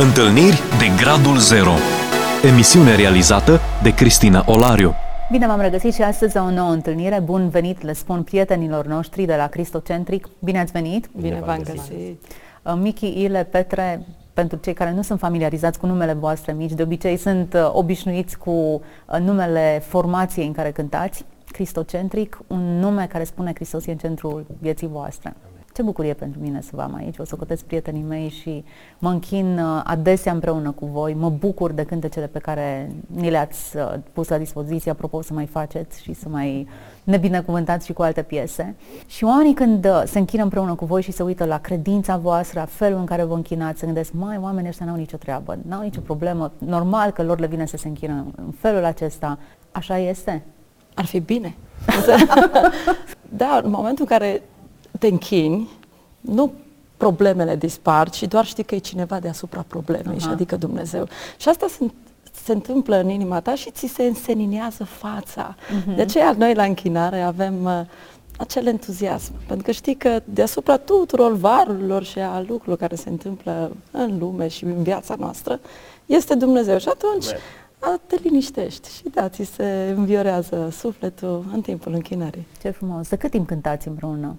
Întâlniri de Gradul Zero Emisiune realizată de Cristina Olariu Bine v-am regăsit și astăzi la o nouă întâlnire. Bun venit, le spun prietenilor noștri de la Cristocentric. Bine ați venit! Bine v-am găsit! Uh, Michi, Ile, Petre, pentru cei care nu sunt familiarizați cu numele voastre mici, de obicei sunt uh, obișnuiți cu uh, numele formației în care cântați, Cristocentric, un nume care spune Hristos e în centrul vieții voastre. Ce bucurie pentru mine să vă am aici, o să cotesc prietenii mei și mă închin uh, adesea împreună cu voi, mă bucur de cântecele pe care ni le-ați uh, pus la dispoziție, apropo să mai faceți și să mai ne binecuvântați și cu alte piese. Și oamenii când uh, se închină împreună cu voi și se uită la credința voastră, la felul în care vă închinați, se gândesc, mai, oamenii ăștia n-au nicio treabă, n-au nicio problemă, normal că lor le vine să se închină în felul acesta. Așa este? Ar fi bine. da, în momentul în care te închini, nu problemele dispar, ci doar știi că e cineva deasupra problemei, uh-huh. și adică Dumnezeu. Și asta se, se întâmplă în inima ta și ți se înseninează fața. Uh-huh. De aceea noi la închinare avem uh, acel entuziasm, pentru că știi că deasupra tuturor varurilor și a lucrurilor care se întâmplă în lume și în viața noastră, este Dumnezeu. Și atunci a, te liniștești și da, ți se înviorează sufletul în timpul închinării. Ce frumos! De cât timp cântați împreună?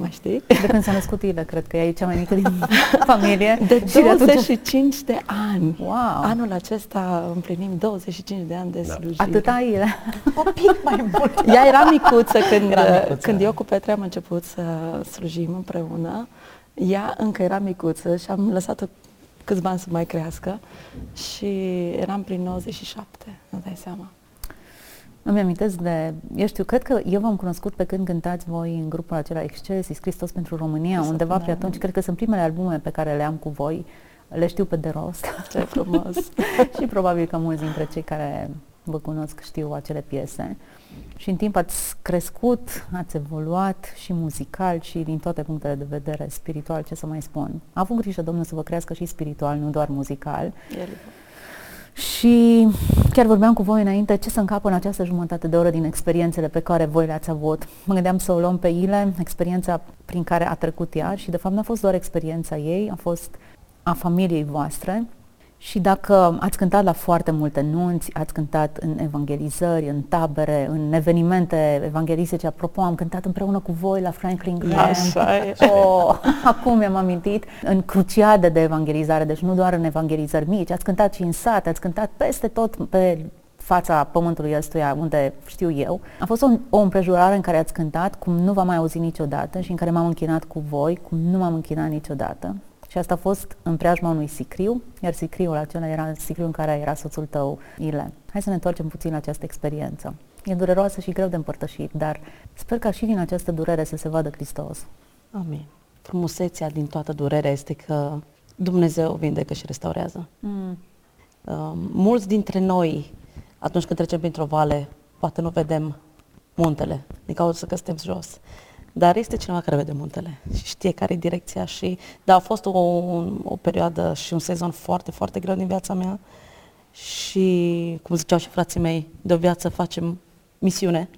Mai știi? De când s-a născut Ile, cred că e cea mai mică din familie. De 25 de, de ani. Wow! Anul acesta împlinim 25 de ani de da. slujire. Atâta Ile? Un pic mai mult. Ea era micuță când, era micuță. când eu cu Petre am început să slujim împreună. Ea încă era micuță și am lăsat-o câțiva ani să mai crească și eram prin 97, nu dai seama. Îmi amintesc de, eu știu, cred că eu v-am cunoscut pe când cântați voi în grupul acela Excelsis, Hristos pentru România, Ce undeva pe atunci, cred că sunt primele albume pe care le am cu voi, le știu pe de rost. Ce frumos! și probabil că mulți dintre cei care vă cunosc știu acele piese. Și în timp ați crescut, ați evoluat și muzical și din toate punctele de vedere spiritual, ce să mai spun. A avut grijă Domnul să vă crească și spiritual, nu doar muzical. El. Și chiar vorbeam cu voi înainte ce să încapă în această jumătate de oră din experiențele pe care voi le-ați avut. Mă gândeam să o luăm pe Ile, experiența prin care a trecut ea și de fapt nu a fost doar experiența ei, a fost a familiei voastre, și dacă ați cântat la foarte multe nunți, ați cântat în evangelizări, în tabere, în evenimente evanghelistice, apropo, am cântat împreună cu voi la Franklin Graham. Așa e. Oh, acum mi-am amintit, în cruciade de evangelizare, deci nu doar în evangelizări mici, ați cântat și în sat, ați cântat peste tot pe fața pământului ăstuia, unde știu eu. A fost o, o împrejurare în care ați cântat cum nu v-am mai auzit niciodată și în care m-am închinat cu voi cum nu m-am închinat niciodată. Și asta a fost în preajma unui sicriu, iar sicriul acela era sicriul în care era soțul tău, Ile. Hai să ne întoarcem puțin la această experiență. E dureroasă și greu de împărtășit, dar sper ca și din această durere să se vadă Hristos. Amin. Frumusețea din toată durerea este că Dumnezeu vindecă și restaurează. Mm. Uh, mulți dintre noi, atunci când trecem printr-o vale, poate nu vedem muntele, din cauza că suntem jos. Dar este cineva care vede muntele și știe care e direcția și... Da, a fost o, o perioadă și un sezon foarte, foarte greu din viața mea și, cum ziceau și frații mei, de o viață facem misiune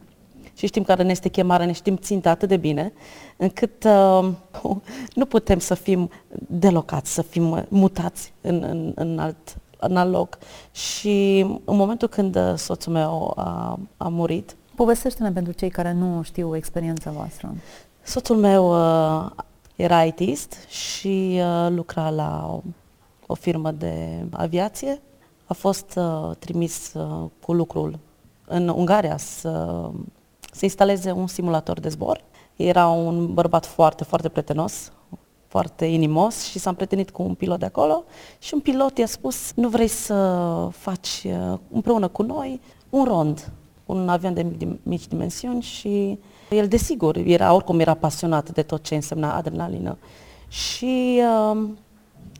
și știm care ne este chemarea, ne știm ținta atât de bine, încât uh, nu putem să fim delocați, să fim mutați în, în, în, alt, în alt loc. Și în momentul când soțul meu a, a murit, Povestește-ne pentru cei care nu știu experiența voastră. Soțul meu uh, era ITist și uh, lucra la o, o firmă de aviație. A fost uh, trimis uh, cu lucrul în Ungaria să, să instaleze un simulator de zbor. Era un bărbat foarte, foarte prietenos, foarte inimos și s-a împrietenit cu un pilot de acolo și un pilot i-a spus nu vrei să faci uh, împreună cu noi un rond un avion de mici dimensiuni și el, desigur, era, oricum era pasionat de tot ce însemna adrenalină. Și uh,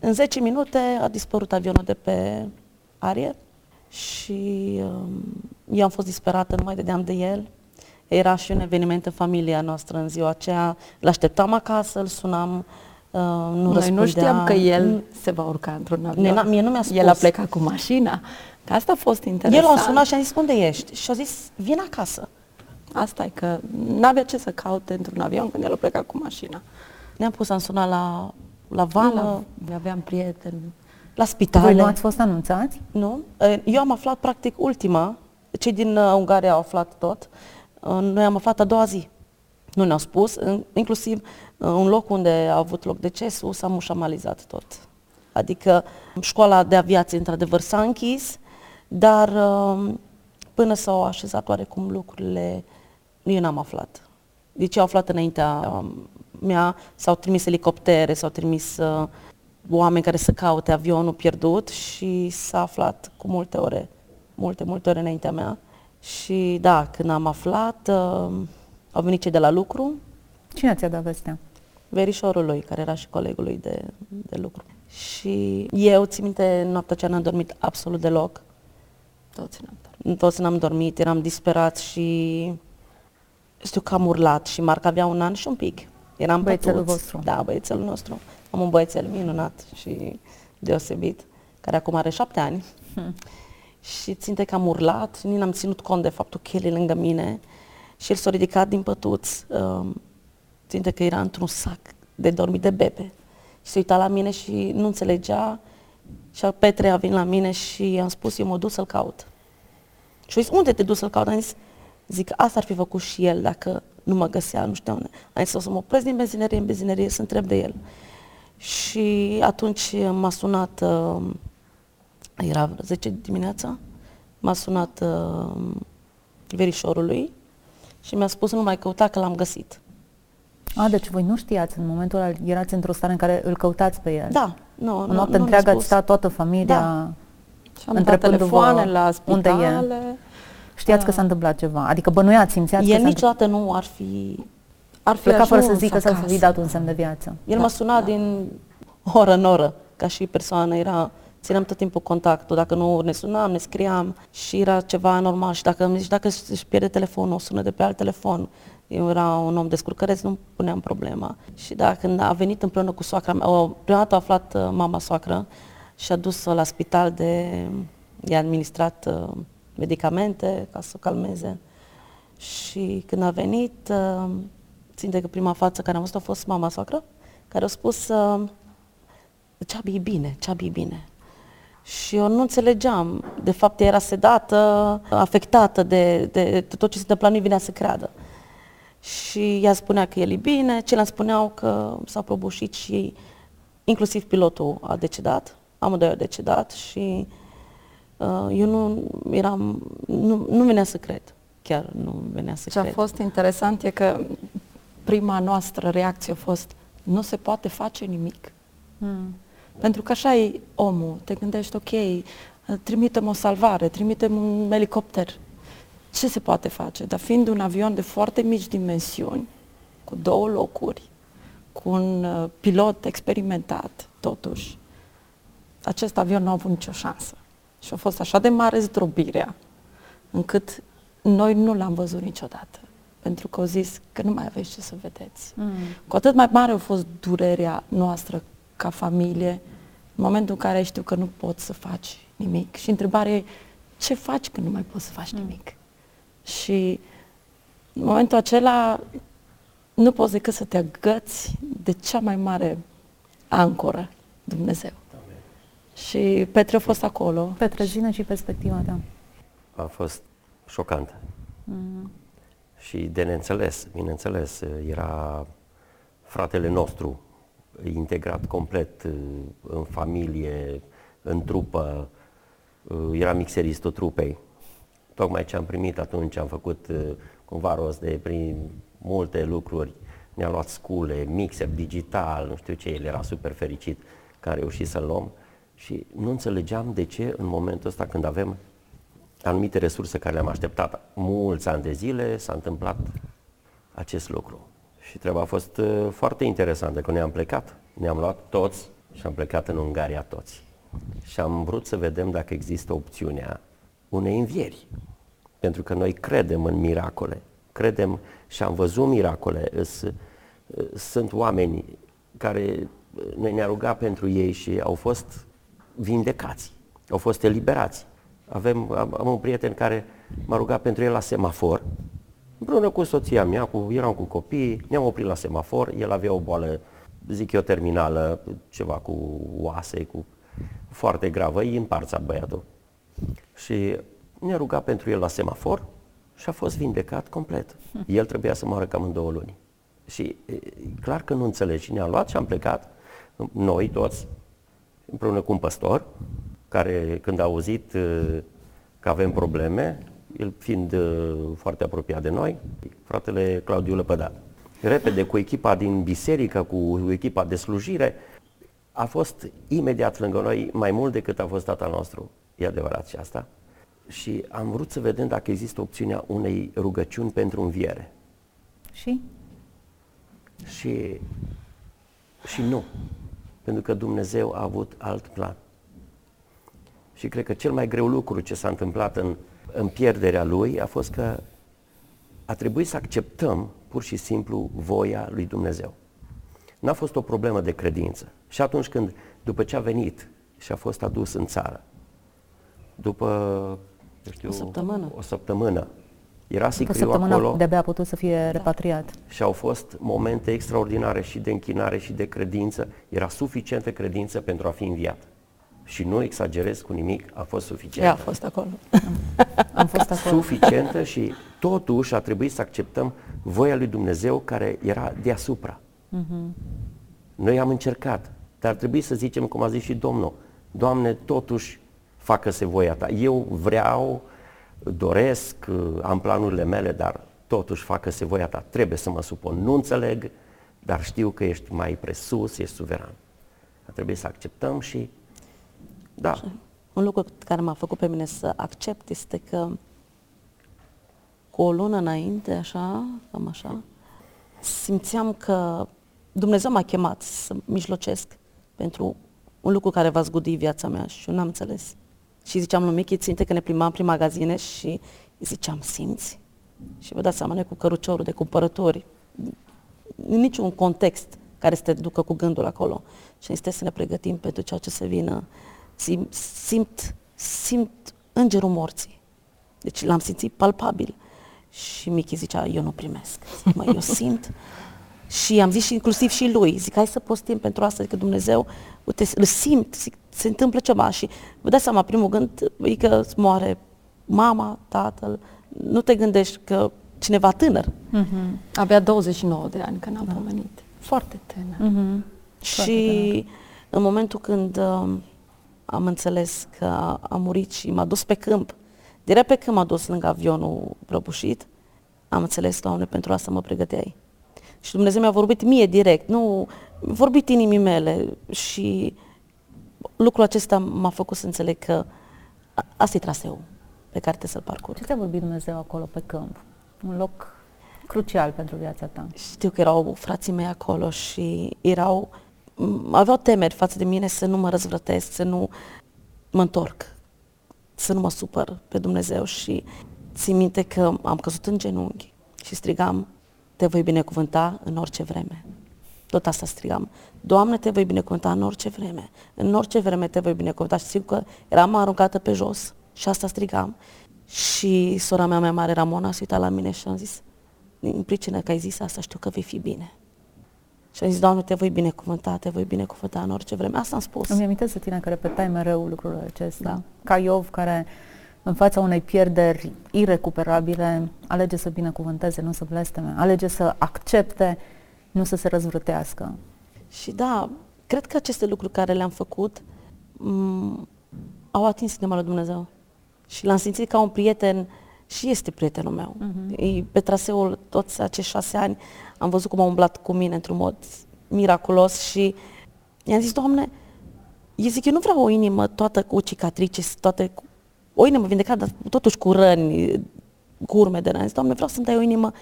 în 10 minute a dispărut avionul de pe arie și uh, eu am fost disperată, nu mai dădeam de el. Era și un eveniment în familia noastră în ziua aceea. Îl așteptam acasă, îl sunam, uh, nu Noi nu știam că el se va urca într-un avion. Mie nu mi-a spus. El a plecat cu mașina. Că asta a fost interesant. El a sunat și a zis, unde ești? Și a zis, vin acasă. Asta e că n-avea ce să caute într-un avion când el a plecat cu mașina. Ne-am pus, am sunat la la vană, la, aveam prieteni. la spitale. Voi nu ați fost anunțați? Nu. Uh, Eu am aflat practic ultima, cei din uh, Ungaria au aflat tot. Uh, Noi am aflat a doua zi. Nu ne-au spus, în- inclusiv uh, un loc unde a avut loc decesul s-a mușamalizat tot. Adică școala de aviație într-adevăr s-a închis, dar uh, până s-au așezat oarecum lucrurile, eu n-am aflat. Deci au aflat înaintea um, mea, s-au trimis elicoptere, s-au trimis uh, oameni care să caute avionul pierdut și s-a aflat cu multe ore, multe, multe ore înaintea mea. Și da, când am aflat, uh, au venit cei de la lucru, Cine ți-a dat vestea? verișorul lui, care era și colegul lui de, de lucru. Și eu, țin minte, noaptea aceea n-am dormit absolut deloc. Toți ne-am dormit. Toți n-am dormit, eram disperat și știu că am urlat și Marc avea un an și un pic. Eram Băiețelul bătuți. vostru. Da, băiețelul nostru. Am un băiețel minunat și deosebit, care acum are șapte ani. Hmm. Și ținte că am urlat, nici n-am ținut cont de faptul că el e lângă mine și el s-a ridicat din pătuț. Um, ținte că era într-un sac de dormit de bebe. Și se uita la mine și nu înțelegea și Petre a venit la mine și i-am spus, eu mă duc să-l caut. Și a zis, unde te duci să-l caut? Am zis, zic, asta ar fi făcut și el dacă nu mă găsea, nu știu unde. Am zis, o să mă opresc din benzinărie în benzinărie să întreb de el. Și atunci m-a sunat, uh, era 10 dimineața, m-a sunat uh, verișorul lui și mi-a spus, nu mai căuta că l-am găsit. A, deci voi nu știați în momentul ăla, erați într-o stare în care îl căutați pe el. Da, nu, O nu, noapte nu mi-a întreagă ați spus. stat toată familia. Da. Și am dat Întrebându-vă telefoane la unde e. spitale. Știați că s-a întâmplat ceva. Adică bănuiați, simțeați că El s-a niciodată nu ar fi... Ar fi plecat fără să ajuns zică să acasă. fi dat un semn de viață. El m-a sunat din oră în oră, ca și persoană, era, țineam tot timpul contactul, dacă nu ne sunam, ne scriam și era ceva normal și dacă îmi zici, dacă își pierde telefonul, o sună de pe alt telefon, eu era un om descurcăreț, nu puneam problema. Și da, când a venit împreună cu soacra mea, o, prima dată a aflat uh, mama soacră și a dus-o la spital de, i-a administrat uh, medicamente ca să o calmeze. Și când a venit, uh, țin de că prima față care am văzut a fost mama soacră, care a spus, uh, Ceabi e bine, Ceabi e bine. Și eu nu înțelegeam. De fapt, ea era sedată, afectată de, de, de tot ce se întâmpla, nu vinea să creadă. Și ea spunea că el e bine, ceilalți spuneau că s-a prăbușit și inclusiv pilotul a decedat, amândoi au decedat și uh, eu nu eram, nu, nu venea să cred, chiar nu venea să Ce a cred. fost interesant e că prima noastră reacție a fost nu se poate face nimic. Hmm. Pentru că așa e omul. Te gândești, ok, trimitem o salvare, trimitem un elicopter. Ce se poate face? Dar fiind un avion de foarte mici dimensiuni, cu două locuri, cu un uh, pilot experimentat, totuși, acest avion nu a avut nicio șansă. Și a fost așa de mare zdrobirea, încât noi nu l-am văzut niciodată. Pentru că au zis că nu mai aveți ce să vedeți. Mm. Cu atât mai mare a fost durerea noastră ca familie, în momentul în care știu că nu poți să faci nimic. Și întrebarea e, ce faci când nu mai poți să faci nimic? Și în momentul acela nu poți decât să te agăți de cea mai mare ancoră, Dumnezeu. Și Petre a fost acolo. Petre, zi și perspectiva ta. a fost șocantă. Și de neînțeles, bineînțeles, era fratele nostru integrat complet uh, în familie, în trupă, uh, era mixeristul trupei. Tocmai ce am primit atunci, am făcut uh, cumva rost de prin multe lucruri. Ne-a luat scule, mixer digital, nu știu ce, el era super fericit că a reușit să-l luăm și nu înțelegeam de ce în momentul ăsta când avem anumite resurse care le-am așteptat mulți ani de zile, s-a întâmplat acest lucru. Și treaba a fost uh, foarte interesantă, că ne-am plecat, ne-am luat toți și am plecat în Ungaria toți. Și am vrut să vedem dacă există opțiunea unei învieri. Pentru că noi credem în miracole, credem și am văzut miracole. Îs, uh, sunt oameni care uh, noi ne-a rugat pentru ei și au fost vindecați, au fost eliberați. Avem, am, am un prieten care m-a rugat pentru el la semafor, împreună cu soția mea, cu, eram cu copiii, ne-am oprit la semafor, el avea o boală zic eu, terminală, ceva cu oase, cu foarte gravă, îi împarța băiatul. Și ne-a rugat pentru el la semafor și a fost vindecat complet. El trebuia să moară cam în două luni. Și e, clar că nu înțelegi. Ne-a luat și am plecat, noi toți, împreună cu un păstor, care când a auzit că avem probleme, el fiind foarte apropiat de noi, fratele Claudiu Lăpădat. Repede cu echipa din biserică, cu echipa de slujire, a fost imediat lângă noi mai mult decât a fost tata nostru. E adevărat și asta. Și am vrut să vedem dacă există opțiunea unei rugăciuni pentru înviere. Și? Și, și nu. Pentru că Dumnezeu a avut alt plan. Și cred că cel mai greu lucru ce s-a întâmplat în, în pierderea lui a fost că a trebuit să acceptăm pur și simplu voia lui Dumnezeu. N-a fost o problemă de credință. Și atunci când, după ce a venit și a fost adus în țară, după, eu știu, o săptămână, o săptămână era sicriu săptămână acolo. de-abia a putut să fie repatriat. Și au fost momente extraordinare și de închinare și de credință. Era suficientă credință pentru a fi înviat. Și nu exagerez cu nimic, a fost suficient. Ea a fost acolo. Am fost acolo. Suficientă și totuși a trebuit să acceptăm voia lui Dumnezeu care era deasupra. Uh-huh. Noi am încercat, dar ar trebui să zicem, cum a zis și Domnul, Doamne, totuși facă-se voia Ta. Eu vreau, doresc, am planurile mele, dar totuși facă-se voia Ta. Trebuie să mă supun. Nu înțeleg, dar știu că ești mai presus, ești suveran. A trebuit să acceptăm și da. Un lucru care m-a făcut pe mine să accept este că cu o lună înainte, așa, cam așa, simțeam că Dumnezeu m-a chemat să mijlocesc pentru un lucru care va zgudi viața mea și eu n-am înțeles. Și ziceam lui Michi, ținte că ne plimbam prin magazine și îi ziceam, simți? Și vă dați seama, noi cu căruciorul de cumpărători, în niciun context care să te ducă cu gândul acolo. Și este să ne pregătim pentru ceea ce se vină. Simt, simt, simt îngerul morții. Deci l-am simțit palpabil. Și Michi zicea, eu nu primesc. Zic, mă, eu simt. și am zis și inclusiv și lui, zic, hai să postim pentru asta, că Dumnezeu, uite, îl simt, zic, se întâmplă ceva și vă dați seama, primul gând e că îți moare mama, tatăl, nu te gândești că cineva tânăr. Mm-hmm. Avea 29 de ani când am da. pomenit. Foarte tânăr. Mm-hmm. Foarte și tânăr. în momentul când uh, am înțeles că a, a murit și m-a dus pe câmp, Direct pe când m-a dus lângă avionul prăbușit, am înțeles, Doamne, pentru asta mă pregăteai. Și Dumnezeu mi-a vorbit mie direct, nu, vorbit inimii mele și lucrul acesta m-a făcut să înțeleg că asta e traseul pe care trebuie să-l parcurg. Ce ți-a vorbit Dumnezeu acolo pe câmp? Un loc crucial pentru viața ta. Știu că erau frații mei acolo și erau, aveau temeri față de mine să nu mă răzvrătesc, să nu mă întorc să nu mă supăr pe Dumnezeu și țin minte că am căzut în genunchi și strigam, te voi binecuvânta în orice vreme. Tot asta strigam. Doamne, te voi binecuvânta în orice vreme. În orice vreme te voi binecuvânta. Și sigur că eram aruncată pe jos și asta strigam. Și sora mea mai mare, Ramona, s-a uitat la mine și am zis, în pricină că ai zis asta, știu că vei fi bine. Și am zis, Doamne, te voi binecuvânta, te voi binecuvânta în orice vreme. Asta am spus. Îmi amintesc să tine că repetai mereu lucrul acesta. Da. Ca Iov, care în fața unei pierderi irecuperabile, alege să binecuvânteze, nu să blesteme, alege să accepte, nu să se răzvrătească. Și da, cred că aceste lucruri care le-am făcut m- mm, au atins inima lui Dumnezeu. Și l-am simțit ca un prieten și este prietenul meu. Uh-huh. Pe traseul toți acești șase ani am văzut cum a umblat cu mine într-un mod miraculos și i-am zis, Doamne, eu zic, eu nu vreau o inimă toată cu cicatrice, toate cu... o inimă vindecată, dar totuși cu răni, cu urme de răni. Zic, Doamne, vreau să-mi dai o inimă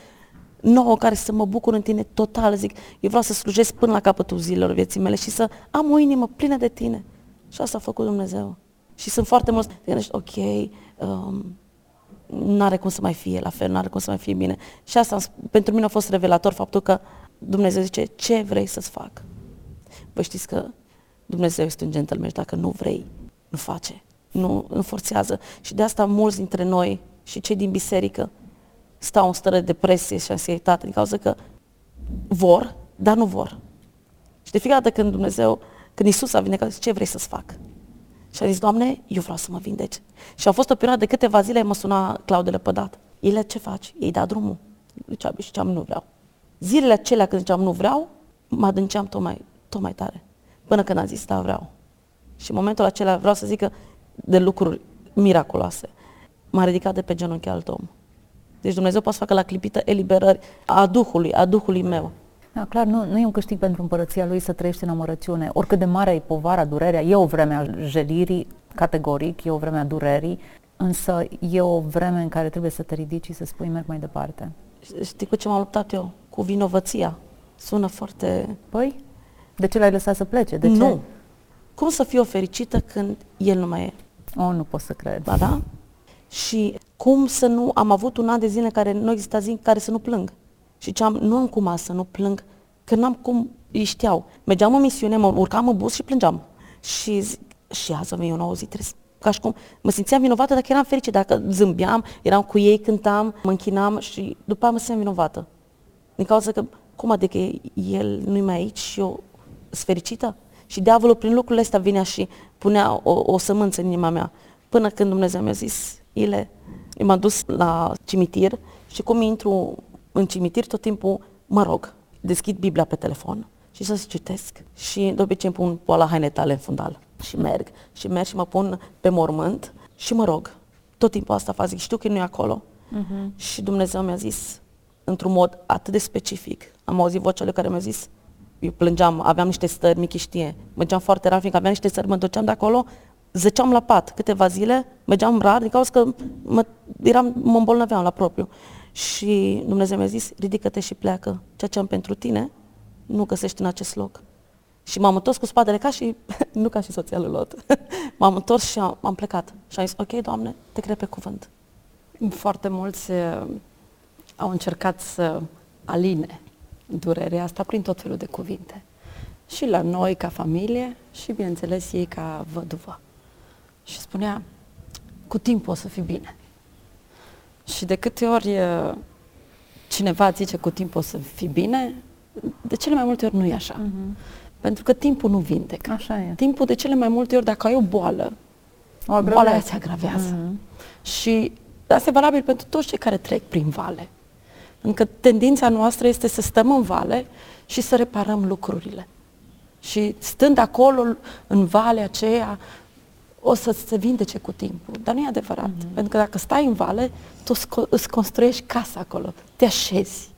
nouă care să mă bucur în tine total. Zic, eu vreau să slujesc până la capătul zilelor vieții mele și să am o inimă plină de tine. Și asta a făcut Dumnezeu. Și sunt foarte mulți, te gândești, ok, um, nu are cum să mai fie la fel, nu are cum să mai fie bine. Și asta pentru mine a fost revelator faptul că Dumnezeu zice, ce vrei să-ți fac? Vă știți că Dumnezeu este un gentleman și dacă nu vrei, nu face, nu înforțează. Și de asta mulți dintre noi și cei din biserică stau în stare de depresie și ansietate din cauza că vor, dar nu vor. Și de fiecare dată când Dumnezeu, când Isus a vindecat, ce vrei să-ți fac? Și a zis, Doamne, eu vreau să mă vindeci. Și a fost o perioadă de câteva zile, mă suna Claude Lepădat. Ile, ce faci? Ei da drumul. Zicea, și ziceam, nu vreau. Zilele acelea când ziceam, nu vreau, mă adânceam tot mai, tot mai tare. Până când a zis, da, vreau. Și în momentul acela vreau să zic că de lucruri miraculoase. M-a ridicat de pe genunchi alt om. Deci Dumnezeu poate să facă la clipită eliberări a Duhului, a Duhului meu. Da, clar, nu, nu e un câștig pentru împărăția lui să trăiești în amărăciune. Oricât de mare e povara, durerea, e o vreme a jelirii, categoric, e o vreme a durerii, însă e o vreme în care trebuie să te ridici și să spui merg mai departe. Știi cu ce m-am luptat eu? Cu vinovăția. Sună foarte... Păi, de ce l-ai lăsat să plece? De ce? Nu. Cum să fiu fericită când el nu mai e? Oh, nu pot să cred. Ba da? Și cum să nu... Am avut un an de zile în care nu exista zi în care să nu plâng. Și am nu am cum să nu plâng, că n-am cum, îi știau. Mergeam în misiune, mă urcam în bus și plângeam. Și, zi, și azi am o nouă zi, trebuie ca și cum mă simțeam vinovată dacă eram fericită, dacă zâmbeam, eram cu ei, cântam, mă închinam și după aia mă simțeam vinovată. Din cauza că, cum adică el nu-i mai aici și eu sunt fericită? Și diavolul prin lucrurile astea vinea și punea o, o sămânță în inima mea. Până când Dumnezeu mi-a zis, Ile, m-am dus la cimitir și cum intru în cimitir, tot timpul mă rog, deschid Biblia pe telefon și să citesc. Și de obicei îmi pun poala haine tale în fundal și merg. Și merg și mă pun pe mormânt și mă rog. Tot timpul asta fac, zic, știu că nu e acolo. Uh-huh. Și Dumnezeu mi-a zis, într-un mod atât de specific, am auzit vocea lui care mi-a zis, eu plângeam, aveam niște stări, Michi știe, mergeam foarte rar, fiindcă aveam niște stări, mă duceam de acolo, zăceam la pat câteva zile, mergeam rar, din cauza că mă, eram, mă îmbolnăveam la propriu. Și Dumnezeu mi-a zis, ridică-te și pleacă. Ceea ce am pentru tine, nu găsești în acest loc. Și m-am întors cu spatele ca și, nu ca și soția lui Lot. m-am întors și am, am plecat. Și am zis, ok, Doamne, te cred pe cuvânt. Foarte mulți uh, au încercat să aline durerea asta prin tot felul de cuvinte. Și la noi ca familie și, bineînțeles, ei ca văduvă. Și spunea, cu timp o să fii bine. Și de câte ori cineva zice cu timpul o să fii bine, de cele mai multe ori nu e așa. Uh-huh. Pentru că timpul nu vindecă. Așa e. Timpul de cele mai multe ori, dacă ai o boală, o boala aia se agravează. Uh-huh. Și asta e valabil pentru toți cei care trec prin vale. Pentru că tendința noastră este să stăm în vale și să reparăm lucrurile. Și stând acolo, în valea aceea, o să se vindece cu timpul. Dar nu e adevărat. Mm-hmm. Pentru că dacă stai în vale, tu îți construiești casa acolo, te așezi.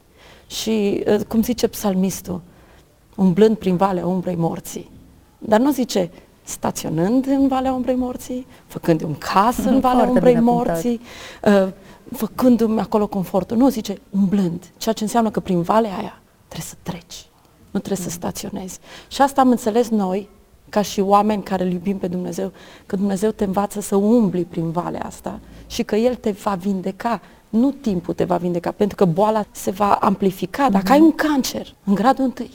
Și, uh, cum zice psalmistul, umblând prin valea umbrei morții. Dar nu zice staționând în valea umbrei morții, făcând un casă în valea Foarte umbrei morții, uh, făcându-mi acolo confortul. Nu, zice umblând, ceea ce înseamnă că prin valea aia trebuie să treci, nu trebuie mm. să staționezi. Și asta am înțeles noi, ca și oameni care îl iubim pe Dumnezeu, că Dumnezeu te învață să umbli prin valea asta și că El te va vindeca. Nu timpul te va vindeca, pentru că boala se va amplifica. Dacă mm-hmm. ai un cancer în gradul întâi,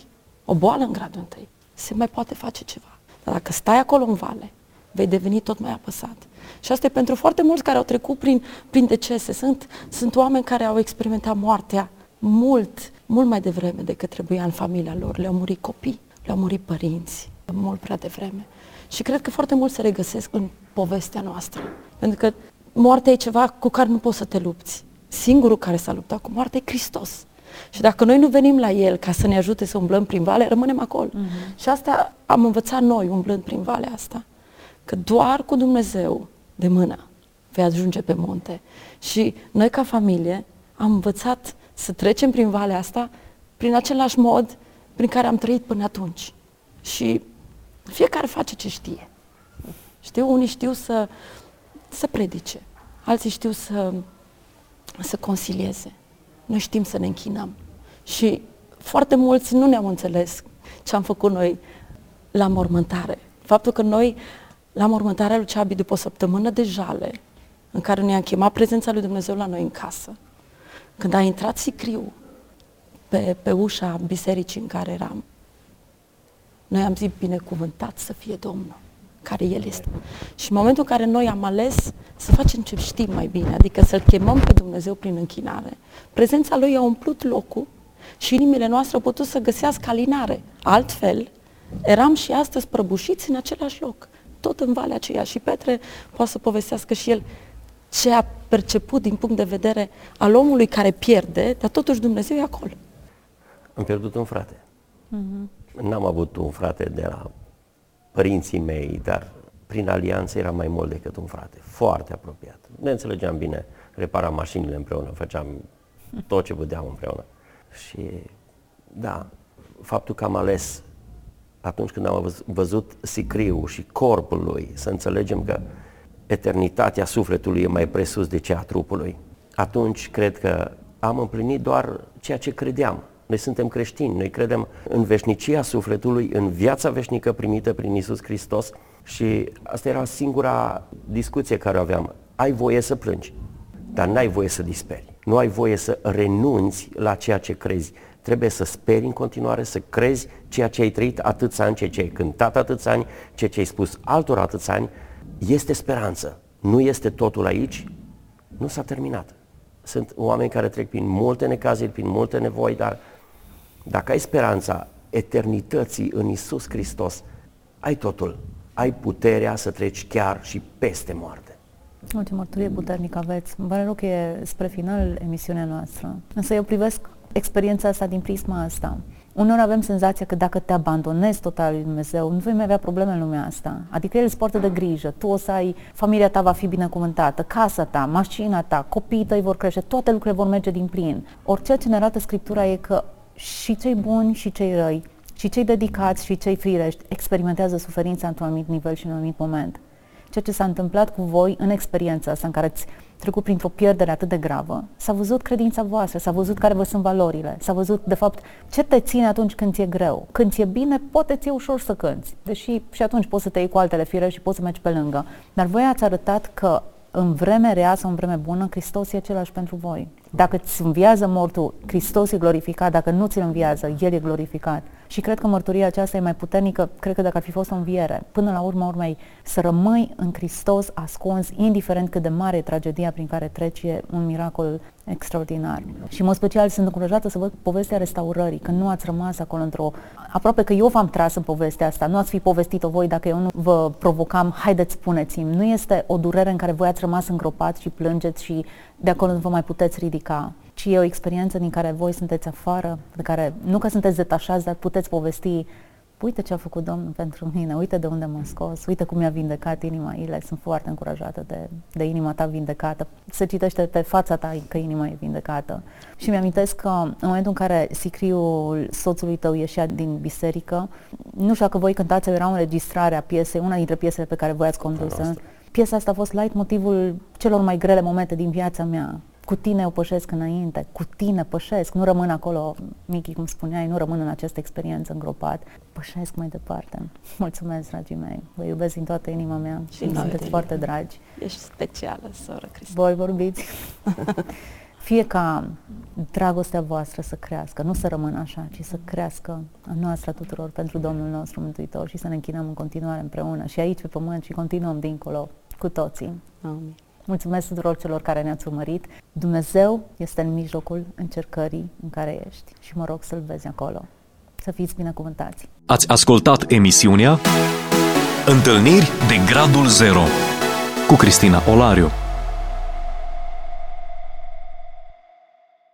o boală în gradul întâi, se mai poate face ceva. Dar dacă stai acolo în vale, vei deveni tot mai apăsat. Și asta e pentru foarte mulți care au trecut prin, prin decese. Sunt, sunt oameni care au experimentat moartea mult, mult mai devreme decât trebuia în familia lor. Le-au murit copii, le-au murit părinți, mult prea devreme. Și cred că foarte mult se regăsesc în povestea noastră. Pentru că moartea e ceva cu care nu poți să te lupți. Singurul care s-a luptat cu moartea e Hristos. Și dacă noi nu venim la El ca să ne ajute să umblăm prin vale, rămânem acolo. Uh-huh. Și asta am învățat noi, umblând prin valea asta. Că doar cu Dumnezeu de mână vei ajunge pe munte. Și noi ca familie am învățat să trecem prin valea asta prin același mod prin care am trăit până atunci. Și fiecare face ce știe. Știu, unii știu să, să predice, alții știu să, să consilieze. Noi știm să ne închinăm. Și foarte mulți nu ne-au înțeles ce am făcut noi la mormântare. Faptul că noi, la mormântarea lui Ceabi, după o săptămână de jale, în care ne-am chemat prezența lui Dumnezeu la noi în casă, când a intrat sicriu pe, pe ușa bisericii în care eram, noi am zis binecuvântat să fie Domnul, care El este. Și în momentul în care noi am ales să facem ce știm mai bine, adică să-L chemăm pe Dumnezeu prin închinare, prezența Lui a umplut locul și inimile noastre au putut să găsească alinare. Altfel, Eram și astăzi prăbușiți în același loc, tot în valea aceea. Și Petre poate să povestească și el ce a perceput din punct de vedere al omului care pierde, dar totuși Dumnezeu e acolo. Am pierdut un frate. Mm-hmm. N-am avut un frate de la părinții mei, dar prin alianță era mai mult decât un frate, foarte apropiat. Ne înțelegeam bine, reparam mașinile împreună, făceam tot ce puteam împreună. Și da, faptul că am ales atunci când am văzut sicriul și corpul lui, să înțelegem că eternitatea sufletului e mai presus de cea a trupului, atunci cred că am împlinit doar ceea ce credeam. Noi suntem creștini, noi credem în veșnicia sufletului, în viața veșnică primită prin Isus Hristos și asta era singura discuție care o aveam. Ai voie să plângi, dar n-ai voie să disperi. Nu ai voie să renunți la ceea ce crezi. Trebuie să speri în continuare, să crezi ceea ce ai trăit atâți ani, ceea ce ai cântat atâți ani, ceea ce ai spus altor atâți ani. Este speranță. Nu este totul aici, nu s-a terminat. Sunt oameni care trec prin multe necaziri, prin multe nevoi, dar dacă ai speranța eternității în Isus Hristos, ai totul. Ai puterea să treci chiar și peste moarte. O mărturie puternică aveți. Îmi pare rău că e spre final emisiunea noastră. Însă eu privesc experiența asta din prisma asta. Unor avem senzația că dacă te abandonezi total lui Dumnezeu, nu vei mai avea probleme în lumea asta. Adică El îți poartă de grijă, tu o să ai, familia ta va fi binecuvântată, casa ta, mașina ta, copiii tăi vor crește, toate lucrurile vor merge din plin. Orice ce ne arată Scriptura e că și cei buni și cei răi, și cei dedicați și cei firești experimentează suferința într-un anumit nivel și în un anumit moment. Ceea ce s-a întâmplat cu voi în experiența asta în care ați trecut printr-o pierdere atât de gravă, s-a văzut credința voastră, s-a văzut care vă sunt valorile, s-a văzut, de fapt, ce te ține atunci când ți-e greu. Când ți-e bine, poate ți-e ușor să cânți, deși și atunci poți să te iei cu altele fire și poți să mergi pe lângă. Dar voi ați arătat că în vreme rea sau în vreme bună, Hristos e același pentru voi. Dacă îți înviază mortul, Hristos e glorificat, dacă nu ți-l înviază, El e glorificat. Și cred că mărturia aceasta e mai puternică, cred că dacă ar fi fost o înviere. Până la urmă urmei, să rămâi în Hristos ascuns, indiferent cât de mare e tragedia prin care treci, e un miracol extraordinar. Și în mod special sunt încurajată să văd povestea restaurării, că nu ați rămas acolo într-o... Aproape că eu v-am tras în povestea asta, nu ați fi povestit-o voi dacă eu nu vă provocam, haideți spuneți-mi. Nu este o durere în care voi ați rămas îngropați și plângeți și de acolo nu vă mai puteți ridica ci e o experiență din care voi sunteți afară, de care nu că sunteți detașați, dar puteți povesti uite ce a făcut Domnul pentru mine, uite de unde m-a scos, uite cum mi-a vindecat inima. Ile sunt foarte încurajată de, de inima ta vindecată. Se citește pe fața ta că inima e vindecată. Și mi-amintesc că în momentul în care sicriul soțului tău ieșea din biserică, nu știu dacă voi cântați, era o înregistrare a piesei, una dintre piesele pe care voi ați condus. Piesa asta a fost light motivul celor mai grele momente din viața mea cu tine eu pășesc înainte, cu tine pășesc, nu rămân acolo, Michi, cum spuneai, nu rămân în această experiență îngropat, pășesc mai departe. Mulțumesc, dragii mei, vă iubesc din toată inima mea și sunteți foarte dragi. Ești specială, soră Cristina. Voi vorbiți. Fie ca dragostea voastră să crească, nu să rămână așa, ci să crească a noastră tuturor pentru Domnul nostru Mântuitor și să ne închinăm în continuare împreună și aici pe pământ și continuăm dincolo cu toții. Amin. Mulțumesc tuturor celor care ne-ați urmărit. Dumnezeu este în mijlocul încercării în care ești și mă rog să-L vezi acolo. Să fiți binecuvântați. Ați ascultat emisiunea Întâlniri de Gradul Zero cu Cristina Olariu.